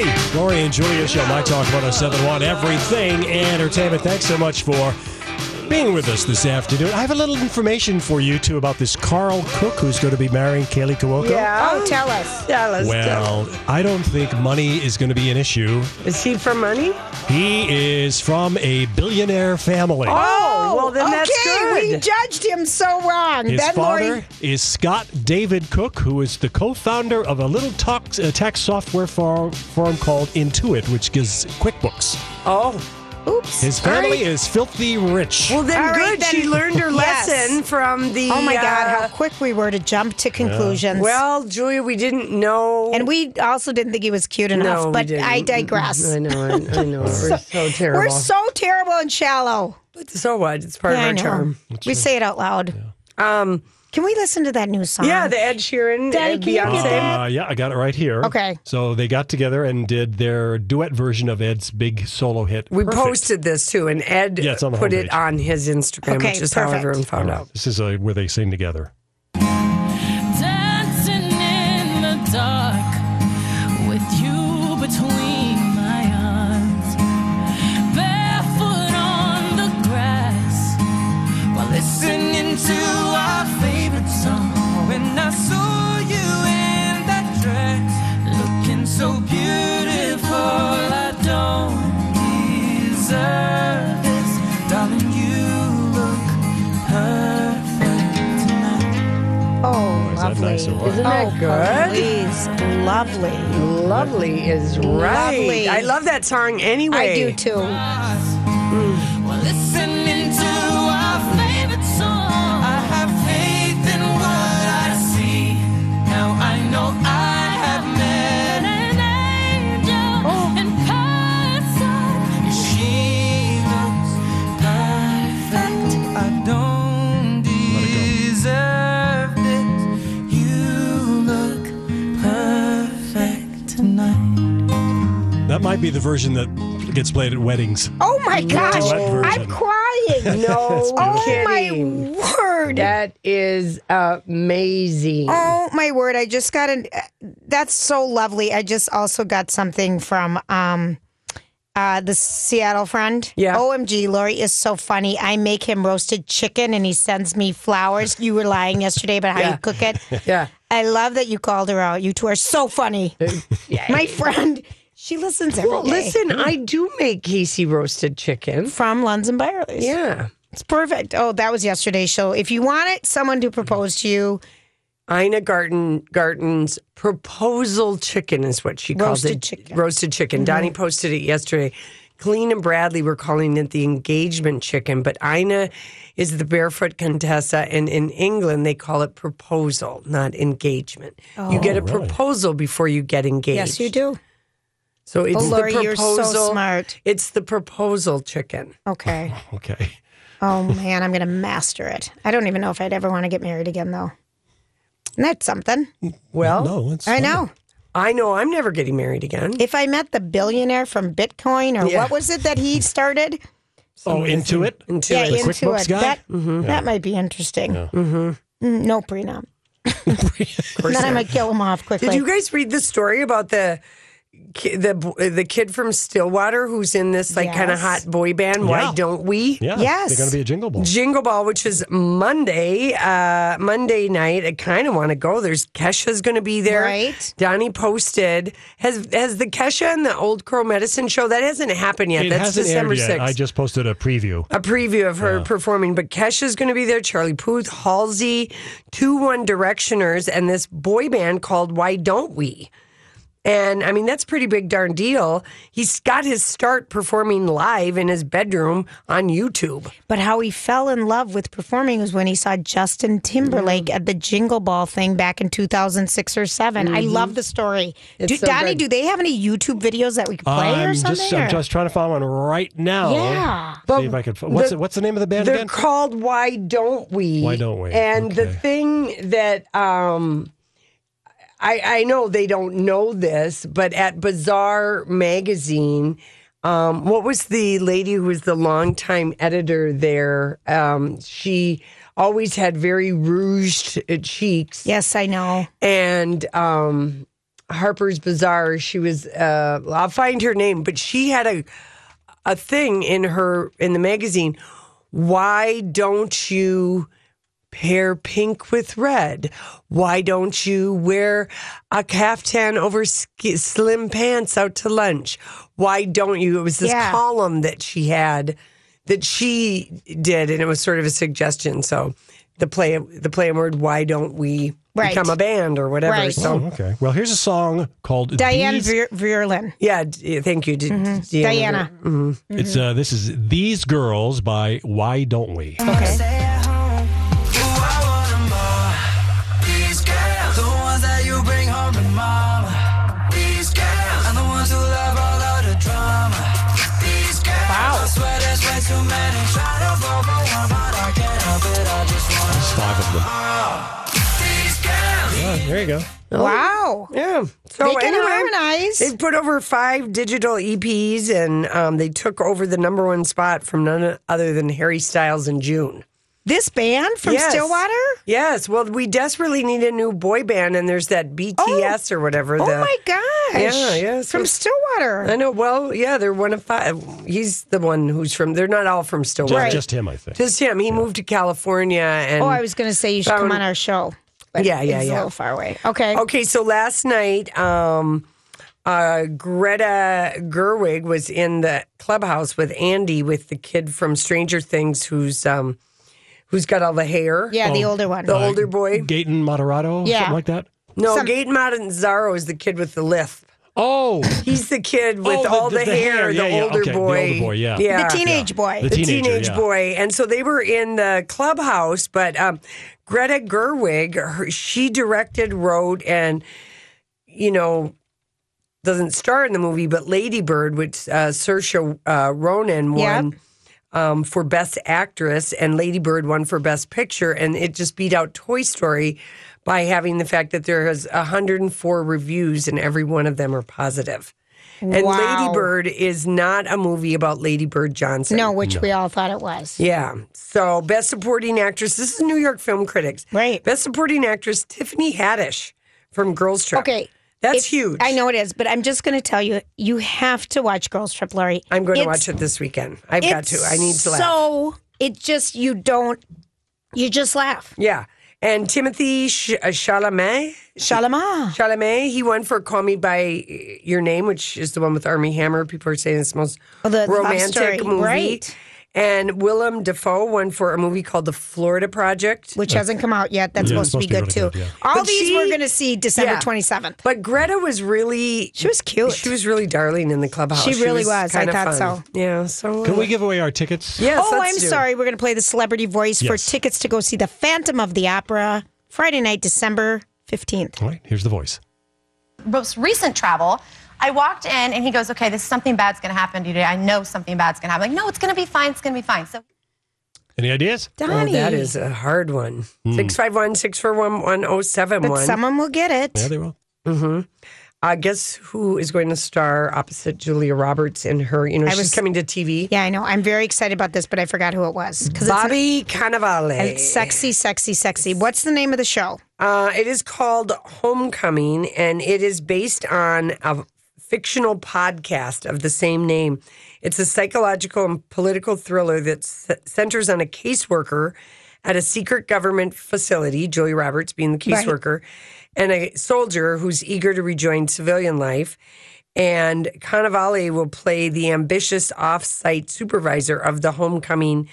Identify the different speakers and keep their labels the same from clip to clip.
Speaker 1: Alrighty. Lori and Julia show My Talk 1071 Everything Entertainment. Thanks so much for being with us this afternoon. I have a little information for you, too, about this Karl Cook who's going to be marrying Kaley Cuoco. Yeah.
Speaker 2: Oh, tell us.
Speaker 3: Tell us. tell
Speaker 1: Well, I don't think money is going to be an issue.
Speaker 3: is he for money?
Speaker 1: He is from a billionaire family.
Speaker 3: Oh, well then
Speaker 2: okay,
Speaker 3: that's good.
Speaker 2: we judged him so wrong.
Speaker 1: His
Speaker 2: then
Speaker 1: father
Speaker 2: Lori,
Speaker 1: is Scott David Cook, who is the co-founder of a little tax, uh, tax software firm, firm called Intuit, which gives QuickBooks.
Speaker 3: oh,
Speaker 2: oops.
Speaker 1: His family
Speaker 2: All right.
Speaker 1: is filthy rich.
Speaker 3: well then
Speaker 2: All right,
Speaker 3: good. she
Speaker 2: then-
Speaker 3: learned her
Speaker 2: Yes.
Speaker 3: lesson from the.
Speaker 2: Oh my God,
Speaker 3: uh,
Speaker 2: how quick we were to jump to conclusions.
Speaker 3: well, Julia, we didn't know.
Speaker 2: and we also didn't think he was cute enough,
Speaker 3: no, we
Speaker 2: but
Speaker 3: didn't.
Speaker 2: I digress.
Speaker 3: I know. I, I know. We're so terrible.
Speaker 2: We're so terrible and shallow.
Speaker 3: so what? It's part
Speaker 2: Yeah,
Speaker 3: of our
Speaker 2: know.
Speaker 3: charm.
Speaker 2: We say it out loud.
Speaker 3: Um,
Speaker 2: Can we listen to that new song?
Speaker 3: yeah, the Ed Sheeran,
Speaker 2: Daddy,
Speaker 3: and
Speaker 2: can you get
Speaker 3: Beyonce.
Speaker 2: that?
Speaker 1: Uh, yeah, I got it right here.
Speaker 2: Okay.
Speaker 1: So they got together and did their duet version of Ed's big solo hit.
Speaker 3: We
Speaker 1: Perfect.
Speaker 3: posted this too, and Ed
Speaker 1: Yeah, it's on the
Speaker 3: put it on his Instagram,
Speaker 2: Okay,
Speaker 3: which is how
Speaker 2: perfect.
Speaker 3: everyone found out.
Speaker 1: This is uh, where they sing together.
Speaker 2: Lovely.
Speaker 1: nice or what?
Speaker 3: Isn't that
Speaker 2: oh,
Speaker 3: good?
Speaker 2: Please, lovely.
Speaker 3: Lovely is right.
Speaker 2: Lovely.
Speaker 3: I love that song anyway.
Speaker 2: I do too.
Speaker 1: That might be the version that gets played at weddings.
Speaker 2: Oh my gosh,
Speaker 1: Duet version.
Speaker 2: I'm crying.
Speaker 3: No
Speaker 2: oh
Speaker 3: kidding.
Speaker 2: my word.
Speaker 3: That is amazing.
Speaker 2: Oh my word! I just got an. That's so lovely. I just also got something from um, uh, the Seattle friend.
Speaker 3: Yeah.
Speaker 2: Omg, Lori is so funny. I make him roasted chicken, and he sends me flowers. You were lying yesterday about how
Speaker 3: Yeah.
Speaker 2: you cook it.
Speaker 3: Yeah.
Speaker 2: I love that you called her out. You two are so funny. my friend, she listens every day.
Speaker 3: Well, listen, I do make Casey roasted chicken.
Speaker 2: from Lunds and Byerly's.
Speaker 3: Yeah.
Speaker 2: It's perfect. Oh, that was yesterday's show. If you want it, someone to propose to you,
Speaker 3: Ina Garten Garten's proposal chicken is what she calls
Speaker 2: Roasted
Speaker 3: it.
Speaker 2: chicken. Mm-hmm.
Speaker 3: Roasted chicken. Donnie posted it yesterday. Colleen and Bradley were calling it the engagement chicken, but Ina is the barefoot Contessa, and in England they call it proposal, not engagement. you get a proposal before you get engaged.
Speaker 2: Oh, yes, you do.
Speaker 3: So it's
Speaker 2: Oh, Lori,
Speaker 3: the
Speaker 2: you're so
Speaker 3: proposal.
Speaker 2: smart.
Speaker 3: It's the proposal chicken.
Speaker 2: Okay.
Speaker 1: Okay.
Speaker 2: Oh man, I'm gonna master it. I don't even know if I'd ever want to get married again, though. And that's something.
Speaker 3: Well,
Speaker 1: No, it's
Speaker 2: I
Speaker 1: fine.
Speaker 2: know.
Speaker 3: I know I'm never getting married again.
Speaker 2: If I met the billionaire from Bitcoin, or
Speaker 3: Yeah.
Speaker 2: what was it that he started?
Speaker 1: Oh, into it?
Speaker 3: Into
Speaker 2: yeah,
Speaker 3: it.
Speaker 2: into
Speaker 1: QuickBooks
Speaker 2: it.
Speaker 1: guy?
Speaker 2: That
Speaker 3: Mm-hmm.
Speaker 2: that might be interesting. Mm, no prenup. then I might kill him off quickly.
Speaker 3: Did you guys read the story about the ki- the the kid from Stillwater who's in this like kind of hot boy band. Why
Speaker 1: Yeah.
Speaker 3: don't we?
Speaker 1: Yeah.
Speaker 2: Yes.
Speaker 1: They're going to be a jingle ball.
Speaker 3: Jingle Ball, which is Monday, uh, Monday night. I kind of want to go. There's Kesha's going to be there.
Speaker 2: Right.
Speaker 3: Donnie posted has has the Kesha and the Old Crow Medicine Show that hasn't happened yet.
Speaker 1: It
Speaker 3: That's
Speaker 1: hasn't
Speaker 3: December sixth
Speaker 1: I just posted a preview.
Speaker 3: a preview of her performing. But Kesha's going to be there, Charlie Puth, Halsey, two One Directioners, and this boy band called Why Don't We? And I mean, that's pretty big darn deal. He's got his start performing live in his bedroom on YouTube.
Speaker 2: But how he fell in love with performing was when he saw Justin Timberlake
Speaker 3: Mm.
Speaker 2: at the Jingle Ball thing back in 2006 or 7. I love the story.
Speaker 3: Mm-hmm.
Speaker 2: Do,
Speaker 3: so
Speaker 2: Donnie,
Speaker 3: good.
Speaker 2: do they have any YouTube videos that we could play or
Speaker 1: I'm
Speaker 2: something?
Speaker 1: just, I'm just trying to find one right now.
Speaker 2: Yeah.
Speaker 1: See if I can. What's
Speaker 3: the-
Speaker 1: the, what's the name of the band
Speaker 3: They're
Speaker 1: again?
Speaker 3: called Why Don't We?
Speaker 1: Why Don't We?
Speaker 3: And the thing that um I I know they don't know this, but at Bazaar magazine, um, what was the lady who was the longtime editor there? Um, she always had very rouged uh, cheeks.
Speaker 2: Yes, I know.
Speaker 3: and um, Harper's Bazaar. She was uh, I'll find her name, but she had a a thing in her in the magazine. Why don't you pair pink with red? Why don't you wear a caftan over sk- slim pants out to lunch? Why don't you? It was this
Speaker 2: Yeah.
Speaker 3: column that she had that she did, and it was sort of a suggestion. So the play the play word. Why don't we
Speaker 2: Right.
Speaker 3: become a band or whatever?
Speaker 2: Right.
Speaker 3: So
Speaker 1: Oh, okay. Well, here's a song called
Speaker 2: Diane
Speaker 1: These-
Speaker 2: Ver- Verlin.
Speaker 3: yeah, d- thank you, D- Deanna.
Speaker 2: Diana.
Speaker 1: It's uh, this is These Girls by Why Don't We?
Speaker 2: Okay.
Speaker 4: Stay
Speaker 1: five of them.
Speaker 4: these.
Speaker 1: Yeah, there you go.
Speaker 2: Wow.
Speaker 3: Yeah. So
Speaker 2: They can
Speaker 3: anyway,
Speaker 2: harmonize.
Speaker 3: They've put over five digital EPs, and um, they took over the number one spot from none other than Harry Styles in June.
Speaker 2: This band from
Speaker 3: Yes.
Speaker 2: Stillwater?
Speaker 3: Yes. Well, we desperately need a new boy band, and there's that BTS or whatever.
Speaker 2: Oh my gosh.
Speaker 3: Yeah, yeah, so-
Speaker 2: From Stillwater.
Speaker 3: I know. Well, yeah, they're one of five. He's the one who's from. They're not all from Stillwater.
Speaker 1: just him, I think.
Speaker 3: Just him. He moved to California, and
Speaker 2: Oh, I was going to say you should come on our show. But
Speaker 3: Yeah, yeah, yeah.
Speaker 2: a little far away. Okay.
Speaker 3: Okay, so last night, um, uh, Greta Gerwig was in the clubhouse with Andy, with the kid from Stranger Things, who's um, who's got all the hair.
Speaker 2: Yeah, the
Speaker 1: Oh.
Speaker 2: older one.
Speaker 3: the older boy.
Speaker 1: Gaten Moderato,
Speaker 2: Yeah.
Speaker 1: something like that.
Speaker 3: No,
Speaker 2: Some-
Speaker 3: Gaten Matarazzo is the kid with the lisp.
Speaker 1: Oh,
Speaker 3: He's the kid with
Speaker 1: Oh, the-
Speaker 3: all
Speaker 1: the-
Speaker 3: the,
Speaker 1: the
Speaker 3: hair,
Speaker 1: hair.
Speaker 3: the
Speaker 1: Yeah, yeah,
Speaker 3: older
Speaker 1: okay, the
Speaker 3: boy.
Speaker 1: older boy, yeah.
Speaker 3: yeah.
Speaker 2: the teenage boy.
Speaker 1: The
Speaker 3: the
Speaker 1: teenager,
Speaker 3: teenage
Speaker 1: yeah.
Speaker 3: boy. And so they were in the clubhouse, but um, Greta Gerwig, her, she directed, wrote, and, you know, doesn't star in the movie, but Lady Bird, which uh, Saoirse uh, Ronan won um, for Best Actress, and Lady Bird won for Best Picture, and it just beat out Toy Story by having the fact that there has 104 reviews, and every one of them are positive. And
Speaker 2: Wow.
Speaker 3: Lady Bird is not a movie about Lady Bird Johnson.
Speaker 2: no, which we all thought it was.
Speaker 3: Yeah. So, Best Supporting Actress. This is New York Film Critics.
Speaker 2: Right.
Speaker 3: Best Supporting Actress Tiffany Haddish from Girls Trip.
Speaker 2: Okay.
Speaker 3: That's
Speaker 2: If-
Speaker 3: huge.
Speaker 2: I know it is, but I'm just going to tell you, you have to watch Girls Trip, Lori.
Speaker 3: I'm going to watch it this weekend. I've got to. I need to laugh.
Speaker 2: So it just you don't, you just laugh.
Speaker 3: yeah. And Timothy Ch- uh, Chalamet. Chalamet, he won for Call Me By Your Name, which is the one with Armie Hammer. People are saying it's the most
Speaker 2: Oh, the
Speaker 3: romantic movie.
Speaker 2: right.
Speaker 3: And Willem Dafoe won for a movie called The Florida Project.
Speaker 2: Which hasn't come out yet. That's
Speaker 1: Yeah,
Speaker 2: supposed, to be good
Speaker 1: really
Speaker 2: too.
Speaker 1: yeah.
Speaker 2: All
Speaker 3: But
Speaker 2: these
Speaker 3: she-
Speaker 2: we're going to see December
Speaker 3: Yeah.
Speaker 2: 27th.
Speaker 3: But Greta was really
Speaker 2: She was cute.
Speaker 3: She was really darling in the clubhouse.
Speaker 2: She really was. I thought
Speaker 3: fun.
Speaker 2: so.
Speaker 3: Yeah. So
Speaker 1: can we give away our tickets?
Speaker 3: Yes.
Speaker 2: oh,
Speaker 3: let's
Speaker 2: I'm
Speaker 3: do.
Speaker 2: sorry. We're going to play the celebrity voice for tickets to go see the Phantom of the Opera Friday night, December 15th.
Speaker 1: All right, here's the voice.
Speaker 5: most recent travel, I walked in and he goes, "Okay, this something bad's going to happen to you today. I know something bad's going to happen." I'm like, no, it's going to be fine. It's going to be fine. So
Speaker 1: Any ideas?
Speaker 3: Oh,
Speaker 2: Donnie.
Speaker 3: that is a hard one.
Speaker 1: Hmm.
Speaker 3: Six five one six four one one zero seven
Speaker 2: But someone will get it.
Speaker 1: Yeah, they will. Mm-hmm.
Speaker 3: Uh, guess who is going to star opposite Julia Roberts in her? You know,
Speaker 2: I
Speaker 3: she's
Speaker 2: was-
Speaker 3: coming to TV.
Speaker 2: Yeah, I know. I'm very excited about this, but I forgot who it was. Because it's,
Speaker 3: Bobby Cannavale.
Speaker 2: it's sexy, sexy, sexy. What's the name of the show?
Speaker 3: Uh, it is called Homecoming, and it is based on a fictional podcast of the same name. It's a psychological and political thriller that centers on a caseworker at a secret government facility, Julie Roberts being the
Speaker 2: Right.
Speaker 3: caseworker, and a soldier who's eager to rejoin civilian life. And Cannavale will play the ambitious off-site supervisor of the homecoming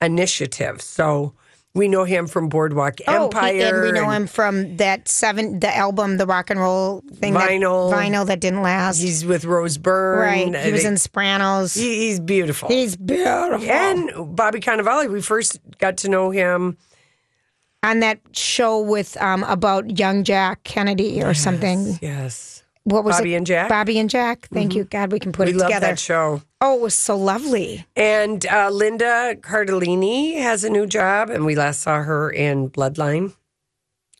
Speaker 3: initiative. So we know him from Boardwalk
Speaker 2: Oh,
Speaker 3: Empire.
Speaker 2: he- and we know him from that seven, the album, the rock and roll thing,
Speaker 3: Vinyl.
Speaker 2: that, vinyl that didn't last.
Speaker 3: He's with Rose Byrne.
Speaker 2: right. He was in Sopranos.
Speaker 3: he- he's beautiful.
Speaker 2: He's beautiful.
Speaker 3: and Bobby Cannavale, we first got to know him.
Speaker 2: on that show with um about young Jack Kennedy or something.
Speaker 3: Yes.
Speaker 2: What was
Speaker 3: Bobby
Speaker 2: it?
Speaker 3: and Jack?
Speaker 2: Bobby and Jack. Thank you. God, we can put
Speaker 3: we
Speaker 2: it
Speaker 3: love
Speaker 2: together.
Speaker 3: that show.
Speaker 2: Oh, it was so lovely.
Speaker 3: And uh, Linda Cardellini has a new job, and we last saw her in Bloodline.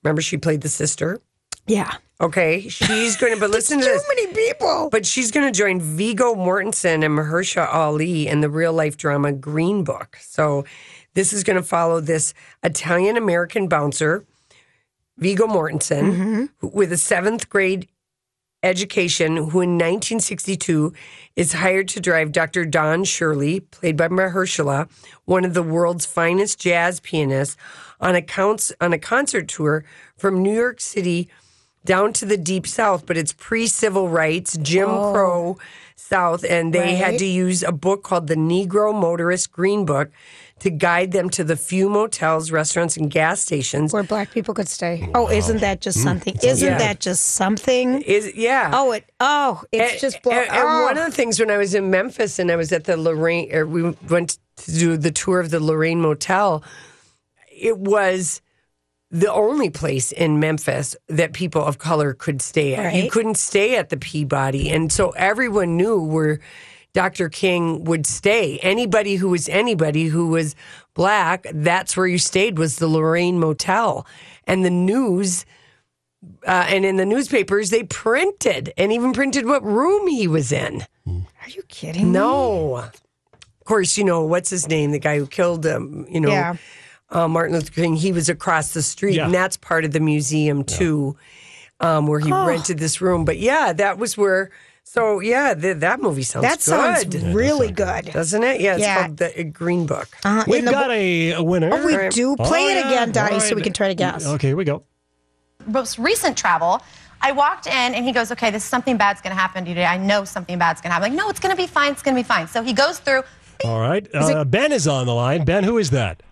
Speaker 3: Remember, she played the sister.
Speaker 2: Yeah.
Speaker 3: Okay, she's going to, but listen to
Speaker 2: Too
Speaker 3: this.
Speaker 2: many people.
Speaker 3: But she's going to join Viggo Mortensen and Mahershala Ali in the real life drama Green Book. So this is going to follow this Italian American bouncer, Viggo Mortensen, who- with a seventh grade education, who in 1962 is hired to drive Dr. Don Shirley, played by Mahershala, one of the world's finest jazz pianists, on a, counts, on a concert tour from New York City down to the deep south, but it's pre civil rights, Jim oh. Crow South, and they had
Speaker 2: Oh.
Speaker 3: To use a book called the Negro Motorist Green Book to guide them to the few motels, restaurants, and gas stations.
Speaker 2: Where black people could stay. Oh, isn't that just something? Isn't
Speaker 3: Yeah.
Speaker 2: that just something?
Speaker 3: Is yeah.
Speaker 2: Oh, it. Oh, it's
Speaker 3: And-
Speaker 2: just. Blow,
Speaker 3: and, and
Speaker 2: oh.
Speaker 3: one of the things when I was in Memphis and I was at the Lorraine, or we went to do the tour of the Lorraine Motel. It was the only place in Memphis that people of color could stay at. You couldn't stay at the Peabody, and so everyone knew where Dr. King would stay. Anybody who was anybody who was black, that's where you stayed was the Lorraine Motel, and the news uh, and in the newspapers they printed and even printed what room he was in.
Speaker 2: Are you kidding? me?
Speaker 3: No, of course you know what's his name, the guy who killed him. You know,
Speaker 2: Yeah.
Speaker 3: uh, Martin Luther King. He was across the street,
Speaker 1: Yeah.
Speaker 3: and that's part of the museum too, um, where he rented this room. But yeah, that was where. So yeah, th- that movie sounds
Speaker 2: That sounds
Speaker 3: good,
Speaker 2: really good.
Speaker 3: doesn't it? Yeah, it's
Speaker 2: Yeah.
Speaker 3: called the uh, Green Book.
Speaker 2: Uh,
Speaker 1: We've
Speaker 2: in the
Speaker 1: got a, a winner.
Speaker 2: Oh, we do. Play
Speaker 1: Oh,
Speaker 2: it
Speaker 1: yeah.
Speaker 2: again, Dottie,
Speaker 1: All
Speaker 2: so we can try to guess.
Speaker 1: Okay, here we go.
Speaker 5: most recent travel, I walked in and he goes, okay, this something bad's going to happen to you today. I know something bad's going to happen. I'm like, no, it's going to be fine. It's going to be fine. So he goes through.
Speaker 1: All right. Uh, ben is on the line. Ben, who is that?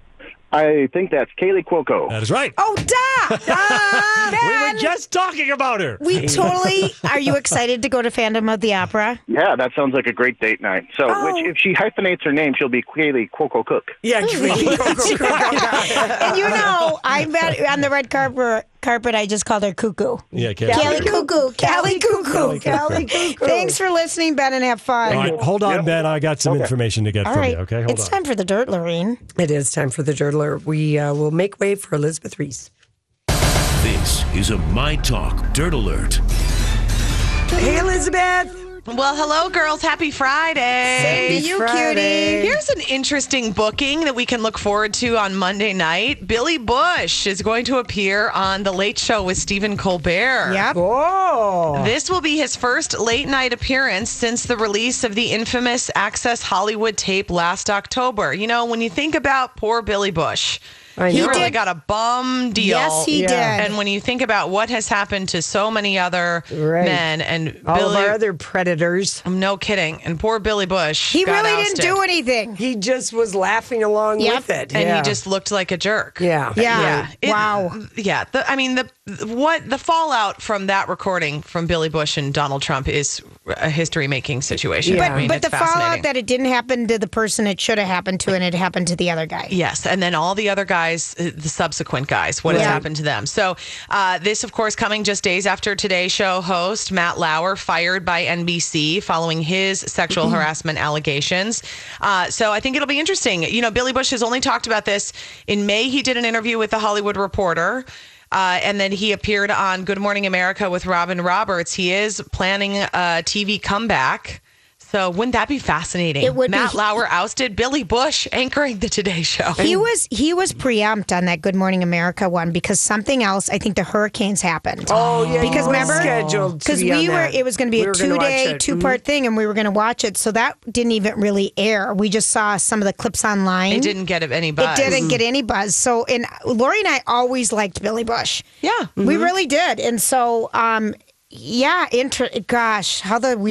Speaker 6: I think that's Kaley Cuoco.
Speaker 1: That is right.
Speaker 2: Oh, da! da!
Speaker 1: we were just talking about her.
Speaker 2: We totally. Are you excited to go to Phantom of the Opera?
Speaker 6: Yeah, that sounds like a great date night. So,
Speaker 2: Oh.
Speaker 6: which if she hyphenates her name, she'll be Kaley Cuoco Cook.
Speaker 3: Yeah, Kaley Cuoco Cook.
Speaker 2: and you know, I met on the red carpet. Carpet. I just called her Cuckoo.
Speaker 1: Yeah, Kelly.
Speaker 2: Kelly Cuckoo. Kelly Cuckoo.
Speaker 1: Kelly
Speaker 2: Cuckoo. Thanks for listening, Ben, and have fun.
Speaker 1: All right, hold on,
Speaker 6: Yep.
Speaker 1: Ben. I got some
Speaker 6: Okay.
Speaker 1: information to get
Speaker 2: All
Speaker 1: from
Speaker 2: right.
Speaker 1: you. Okay, hold
Speaker 2: it's
Speaker 1: on.
Speaker 2: time for the dirt, Lorene.
Speaker 3: it is time for the Dirt Alert. We uh, will make way for Elizabeth Reese.
Speaker 7: This is a My Talk Dirt Alert.
Speaker 3: Hey, Elizabeth.
Speaker 8: Well, hello, girls. Happy Friday.
Speaker 2: Hey, you
Speaker 3: Friday.
Speaker 2: cutie.
Speaker 8: Here's an interesting booking that we can look forward to on Monday night. Billy Bush is going to appear on The Late Show with Stephen Colbert.
Speaker 2: Yep.
Speaker 3: Oh,
Speaker 8: This will be his first late night appearance since the release of the infamous Access Hollywood tape last October. You know, when you think about poor Billy Bush,
Speaker 3: I
Speaker 8: he
Speaker 3: know.
Speaker 8: really got a bum deal.
Speaker 2: Yes, he
Speaker 3: Yeah.
Speaker 2: did.
Speaker 8: And when you think about what has happened to so many other
Speaker 3: Right.
Speaker 8: men and
Speaker 3: all
Speaker 8: Billy,
Speaker 3: of our other predators.
Speaker 8: I'm no kidding, and poor Billy Bush,
Speaker 2: he
Speaker 8: got
Speaker 2: really
Speaker 8: ousted.
Speaker 2: didn't do anything.
Speaker 3: He just was laughing along
Speaker 2: Yep.
Speaker 3: with it,
Speaker 8: and
Speaker 3: yeah.
Speaker 8: he just looked like a jerk.
Speaker 3: yeah,
Speaker 2: Yeah.
Speaker 8: Yeah. It-
Speaker 2: wow.
Speaker 8: Yeah. The, I mean, the what the fallout from that recording from Billy Bush and Donald Trump is a history making situation.
Speaker 3: Yeah.
Speaker 8: I mean,
Speaker 2: but the fallout that it didn't happen to the person it should have happened to, and it happened to the other guy.
Speaker 8: Yes, and then all the other guys, uh, the subsequent guys, what has happened to them. So, uh, this, of course, coming just days after Today Show host Matt Lauer fired by NBC following his sexual harassment allegations. Uh, so, I think it'll be interesting. You know, Billy Bush has only talked about this in May. He did an interview with the Hollywood Reporter. Uh, and then he appeared on Good Morning America with Robin Roberts. He is planning a TV comeback. So wouldn't that be fascinating?
Speaker 2: It would be.
Speaker 8: Matt Lauer ousted Billy Bush anchoring the Today Show.
Speaker 2: He was he was preempt on that Good Morning America one because something else. I think the hurricanes happened.
Speaker 3: Oh yeah,
Speaker 2: because
Speaker 3: you
Speaker 2: remember
Speaker 3: scheduled
Speaker 2: because
Speaker 3: be on
Speaker 2: we were
Speaker 3: that.
Speaker 2: it was going to be
Speaker 3: We
Speaker 2: a two day two part thing and we were going to watch it so that didn't even really air we just saw some of the clips online
Speaker 8: It didn't get any buzz.
Speaker 2: it didn't get any buzz so and lori and i always liked billy bush
Speaker 8: Yeah.
Speaker 2: we really did and so um yeah inter- gosh how the we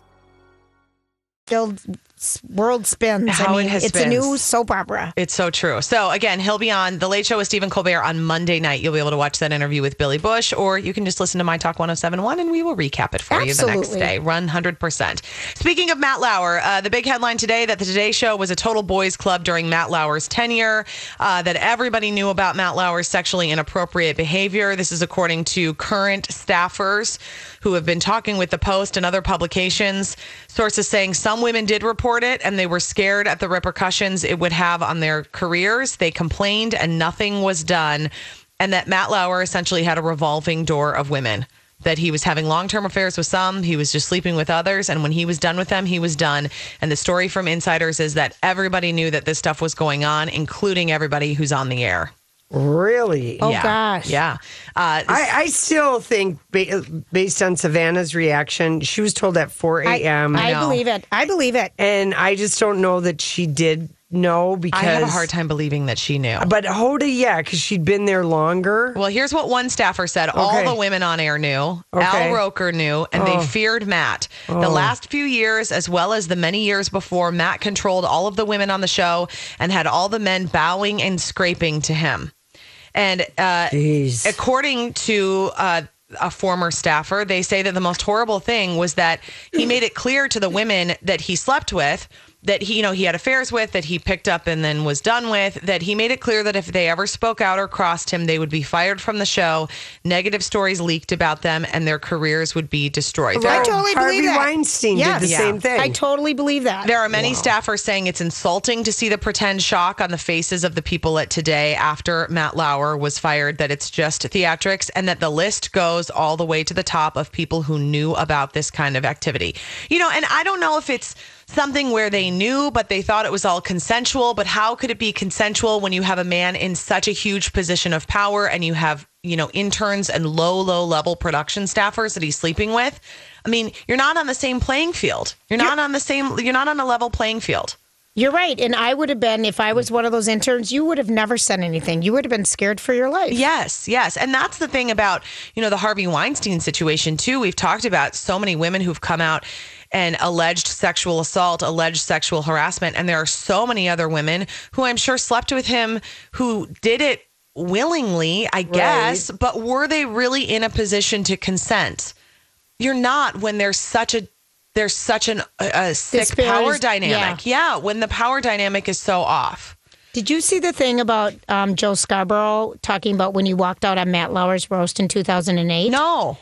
Speaker 2: Still world spins
Speaker 8: How
Speaker 2: i
Speaker 8: it
Speaker 2: mean
Speaker 8: has
Speaker 2: it's a new soap opera
Speaker 8: It's so true. So again, he'll be on the Late Show with Stephen Colbert on Monday night. You'll be able to watch that interview with Billy Bush, or you can just listen to My Talk 1071 and we will recap it for you the next day. Run 100%. Speaking of Matt Lauer, uh, the big headline today that the Today Show was a total boys club during Matt Lauer's tenure, uh, that everybody knew about Matt Lauer's sexually inappropriate behavior. This is according to current staffers who have been talking with the Post and other publications. Sources saying some women did report it and they were scared at the repercussions it would have on their careers. They complained and nothing was done. And that Matt Lauer essentially had a revolving door of women. That he was having long term affairs with some, he was just sleeping with others. And when he was done with them, he was done. And the story from insiders is that everybody knew that this stuff was going on, including everybody who's on the air.
Speaker 3: Really?
Speaker 2: oh
Speaker 8: yeah.
Speaker 2: gosh
Speaker 8: Yeah. Uh,
Speaker 3: I, I still think, ba- based on Savannah's reaction, she was told at 4 a.m.
Speaker 2: I
Speaker 8: know.
Speaker 2: believe it i believe it
Speaker 3: and I just don't know that she did know because.
Speaker 8: I have a hard time believing that she knew.
Speaker 3: But Hoda, yeah, because she'd been there longer.
Speaker 8: Well, here's what one staffer said. All the women on air knew.
Speaker 3: Okay.
Speaker 8: Al Roker knew, and they feared Matt. The last few years, as well as the many years before, Matt controlled all of the women on the show and had all the men bowing and scraping to him. And uh, according to uh, a former staffer, they say that the most horrible thing was that he made it clear to the women that he slept with that he, you know, he had affairs with, that he picked up and then was done with, that he made it clear that if they ever spoke out or crossed him, they would be fired from the show. Negative stories leaked about them and their careers would be destroyed. There
Speaker 2: I totally
Speaker 3: Harvey
Speaker 2: believe that.
Speaker 3: Weinstein did
Speaker 2: Yes.
Speaker 3: the same thing.
Speaker 2: I totally believe that.
Speaker 8: There are many staffers saying it's insulting to see the pretend shock on the faces of the people at today after Matt Lauer was fired, that it's just theatrics, and that the list goes all the way to the top of people who knew about this kind of activity. You know, and I don't know if it's something where they knew, but they thought it was all consensual. But how could it be consensual when you have a man in such a huge position of power and you have, you know, interns and low, low level production staffers that he's sleeping with? I mean, you're not on the same playing field. You're not on the same, you're not on a level playing field.
Speaker 2: You're right. And I would have been, if I was one of those interns, you would have never said anything. You would have been scared for your life.
Speaker 8: Yes, yes. And that's the thing about, you know, the Harvey Weinstein situation too. We've talked about so many women who've come out and alleged sexual assault, alleged sexual harassment, and there are so many other women who I'm sure slept with him who did it willingly, I guess, but were they really in a position to consent? You're not when there's such a there's such an a, sick power dynamic. Yeah. when the power dynamic is so off.
Speaker 2: Did you see the thing about um, Joe Scarborough talking about when he walked out on Matt Lauer's roast in 2008?
Speaker 8: No.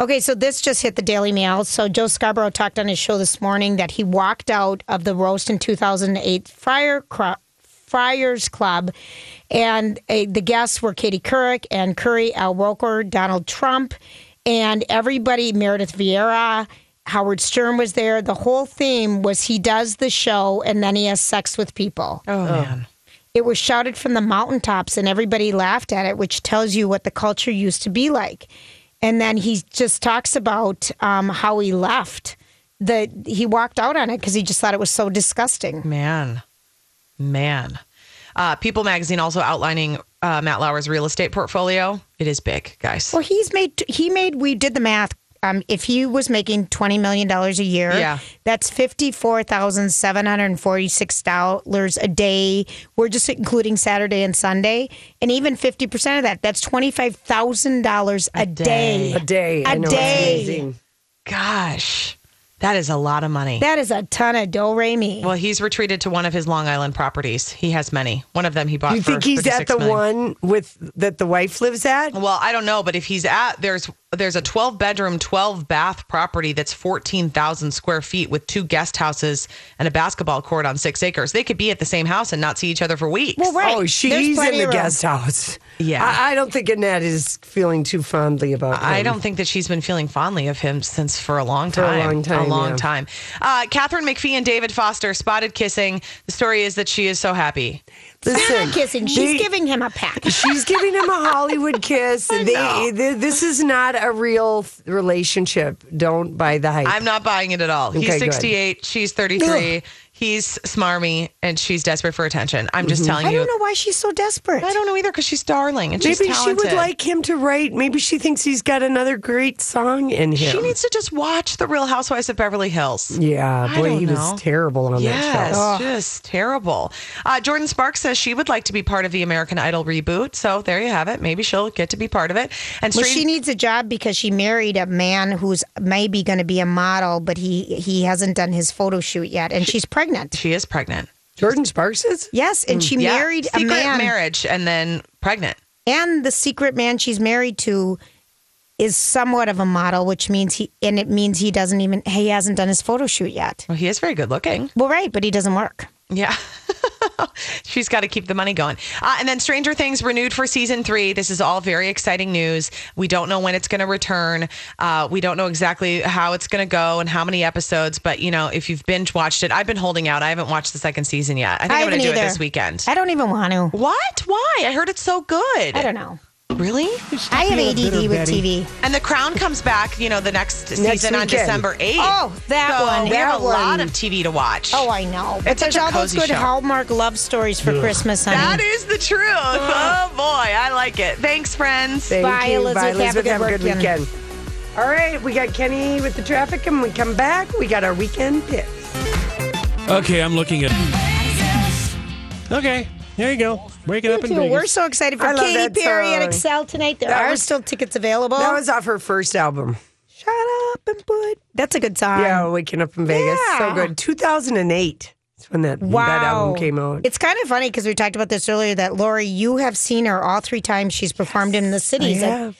Speaker 2: Okay, so this just hit the Daily Mail. So Joe Scarborough talked on his show this morning that he walked out of the roast in 2008 Friar Cro- Friars Club, and uh, the guests were Katie Couric and Curry, Al Roker, Donald Trump, and everybody, Meredith Vieira. Howard Stern was there. The whole theme was he does the show and then he has sex with people.
Speaker 8: Oh, man.
Speaker 2: It was shouted from the mountaintops and everybody laughed at it, which tells you what the culture used to be like. And then he just talks about um, how he left the he walked out on it because he just thought it was so disgusting.
Speaker 8: Man, man. Uh, People magazine also outlining uh, Matt Lauer's real estate portfolio. It is big, guys.
Speaker 2: Well, he's made he made we did the math. Um, if he was making twenty million dollars a year,
Speaker 8: Yeah.
Speaker 2: that's fifty four thousand seven hundred and forty six dollars a day. We're just including Saturday and Sunday, and even fifty percent of that, that's twenty five thousand dollars a day.
Speaker 3: A day.
Speaker 2: A
Speaker 3: I know,
Speaker 2: day.
Speaker 3: amazing.
Speaker 8: Gosh, that is a lot of money.
Speaker 2: That is a ton of do re mi.
Speaker 8: well, he's retreated to one of his Long Island properties. He has many. One of them he bought.
Speaker 3: Do you
Speaker 8: for
Speaker 3: think he's at the
Speaker 8: million.
Speaker 3: one with that the wife lives at?
Speaker 8: Well, I don't know, but if he's at there's there's a 12 bedroom, 12 bath property that's 14,000 square feet with two guest houses and a basketball court on 6 acres. They could be at the same house and not see each other for weeks.
Speaker 2: Well, right.
Speaker 3: Oh, she's in the
Speaker 2: room.
Speaker 3: guest house.
Speaker 8: Yeah.
Speaker 3: I, I don't think Annette is feeling too fondly about.
Speaker 8: I don't think that she's been feeling fondly of him since for a long
Speaker 3: a
Speaker 8: time.
Speaker 3: long time,
Speaker 8: A long
Speaker 3: yeah.
Speaker 8: time. Uh, Katharine McPhee and David Foster spotted kissing. The story is that she is so happy.
Speaker 2: They're
Speaker 3: Listen,
Speaker 2: not kissing. She's
Speaker 3: they-
Speaker 2: giving him a peck.
Speaker 3: She's giving him a Hollywood kiss. They, they- this is not a real relationship. Don't buy the hype.
Speaker 8: I'm not buying it at all. He's
Speaker 3: Okay, good.
Speaker 8: 68, she's 33. He's smarmy and she's desperate for attention. I'm just telling you.
Speaker 2: I
Speaker 8: you.
Speaker 2: don't know why she's so desperate.
Speaker 8: I don't know either because she's darling and she's
Speaker 3: Maybe she
Speaker 8: talented.
Speaker 3: would like him to write. Maybe she thinks he's got another great song in him.
Speaker 8: She needs to just watch The Real Housewives of Beverly Hills.
Speaker 3: Yeah,
Speaker 8: I
Speaker 3: boy,
Speaker 8: don't
Speaker 3: he
Speaker 8: know.
Speaker 3: was terrible on
Speaker 8: Yes,
Speaker 3: that show.
Speaker 8: just terrible. Uh, Jordin Sparks says she would like to be part of the American Idol reboot. So there you have it. Maybe she'll get to be part of it. And
Speaker 2: Well,
Speaker 8: Strange-
Speaker 2: she needs a job because she married a man who's maybe going to be a model, but he he hasn't done his photo shoot yet, and she's pregnant.
Speaker 8: She is pregnant.
Speaker 3: Jordin Sparks is?
Speaker 2: Yes, and mm. she
Speaker 8: Yeah,
Speaker 2: married a
Speaker 8: secret
Speaker 2: man,
Speaker 8: marriage and then pregnant.
Speaker 2: and the secret man she's married to is somewhat of a model, which means he and it means he doesn't even he hasn't done his photo shoot yet.
Speaker 8: Well, he is very good looking.
Speaker 2: Well, right, but he doesn't work.
Speaker 8: Yeah. She's got to keep the money going. Uh, and then Stranger Things renewed for season three. This is all very exciting news. We don't know when it's going to return. Uh, we don't know exactly how it's going to go and how many episodes. But, you know, if you've binge watched it, I've been holding out. I haven't watched the second season yet. I think I am going to do it this weekend.
Speaker 2: I don't even want to.
Speaker 8: What? Why? I heard it's so good.
Speaker 2: I don't know.
Speaker 8: Really?
Speaker 2: I have ADD
Speaker 1: bitter,
Speaker 2: with
Speaker 1: Betty.
Speaker 2: TV.
Speaker 8: And The Crown comes back, you know, the next,
Speaker 3: Next
Speaker 8: season on. December 8th.
Speaker 2: Oh, that
Speaker 8: so
Speaker 2: one,
Speaker 8: We have
Speaker 2: that
Speaker 8: a lot of TV to watch.
Speaker 2: Oh, I know.
Speaker 8: It's
Speaker 2: there's
Speaker 8: such a
Speaker 2: all those
Speaker 8: cozy
Speaker 2: good
Speaker 8: show.
Speaker 2: Hallmark love stories for Christmas, honey.
Speaker 8: That is the truth. Oh, boy. I like it. Thanks, friends.
Speaker 3: Thank
Speaker 2: Bye,
Speaker 3: you.
Speaker 2: Elizabeth.
Speaker 3: Bye,
Speaker 2: Have a good
Speaker 3: Have a good
Speaker 2: weekend.
Speaker 3: weekend. All right, we got Kenny with the traffic, and when we come back, we got our weekend picks.
Speaker 9: Okay, I'm looking at.
Speaker 1: Okay, there you go. Waking up in
Speaker 2: you.
Speaker 1: Vegas.
Speaker 2: We're so excited for
Speaker 3: I love
Speaker 2: Katy
Speaker 3: that
Speaker 2: Perry at
Speaker 3: song.
Speaker 2: Xcel tonight. There
Speaker 3: That
Speaker 2: are
Speaker 3: was-
Speaker 2: still tickets available.
Speaker 3: That was off her first album.
Speaker 2: Shut up and put. That's a good song.
Speaker 3: Yeah, Waking Up in Vegas. So
Speaker 2: Yeah.
Speaker 3: good. 2008 is when that,
Speaker 2: Wow.
Speaker 3: that album came out.
Speaker 2: It's kind of funny because we talked about this earlier that Lori, you have seen her all three times she's performed in the cities.
Speaker 3: I
Speaker 2: at
Speaker 3: have.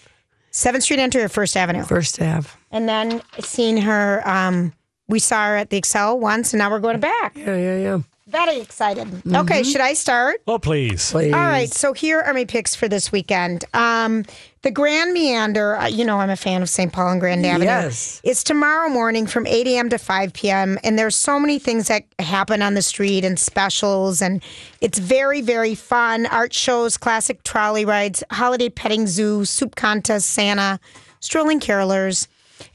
Speaker 2: 7th Street Entry or First Avenue.
Speaker 3: First half.
Speaker 2: And then seen her, um, we saw her at the Xcel once, and now we're going back.
Speaker 3: Yeah, yeah, yeah.
Speaker 2: Very excited. Okay, should I start?
Speaker 1: Oh, please.
Speaker 3: Please.
Speaker 2: All right, so here are my picks for this weekend. Um, the Grand Meander, uh, you know, I'm a fan of St. Paul and Grand Avenue.
Speaker 3: Yes.
Speaker 2: It's tomorrow morning from 8 a.m. to 5 p.m. And there's so many things that happen on the street and specials. And it's very, very fun. Art shows, classic trolley rides, holiday petting zoo, soup contest, Santa, strolling carolers.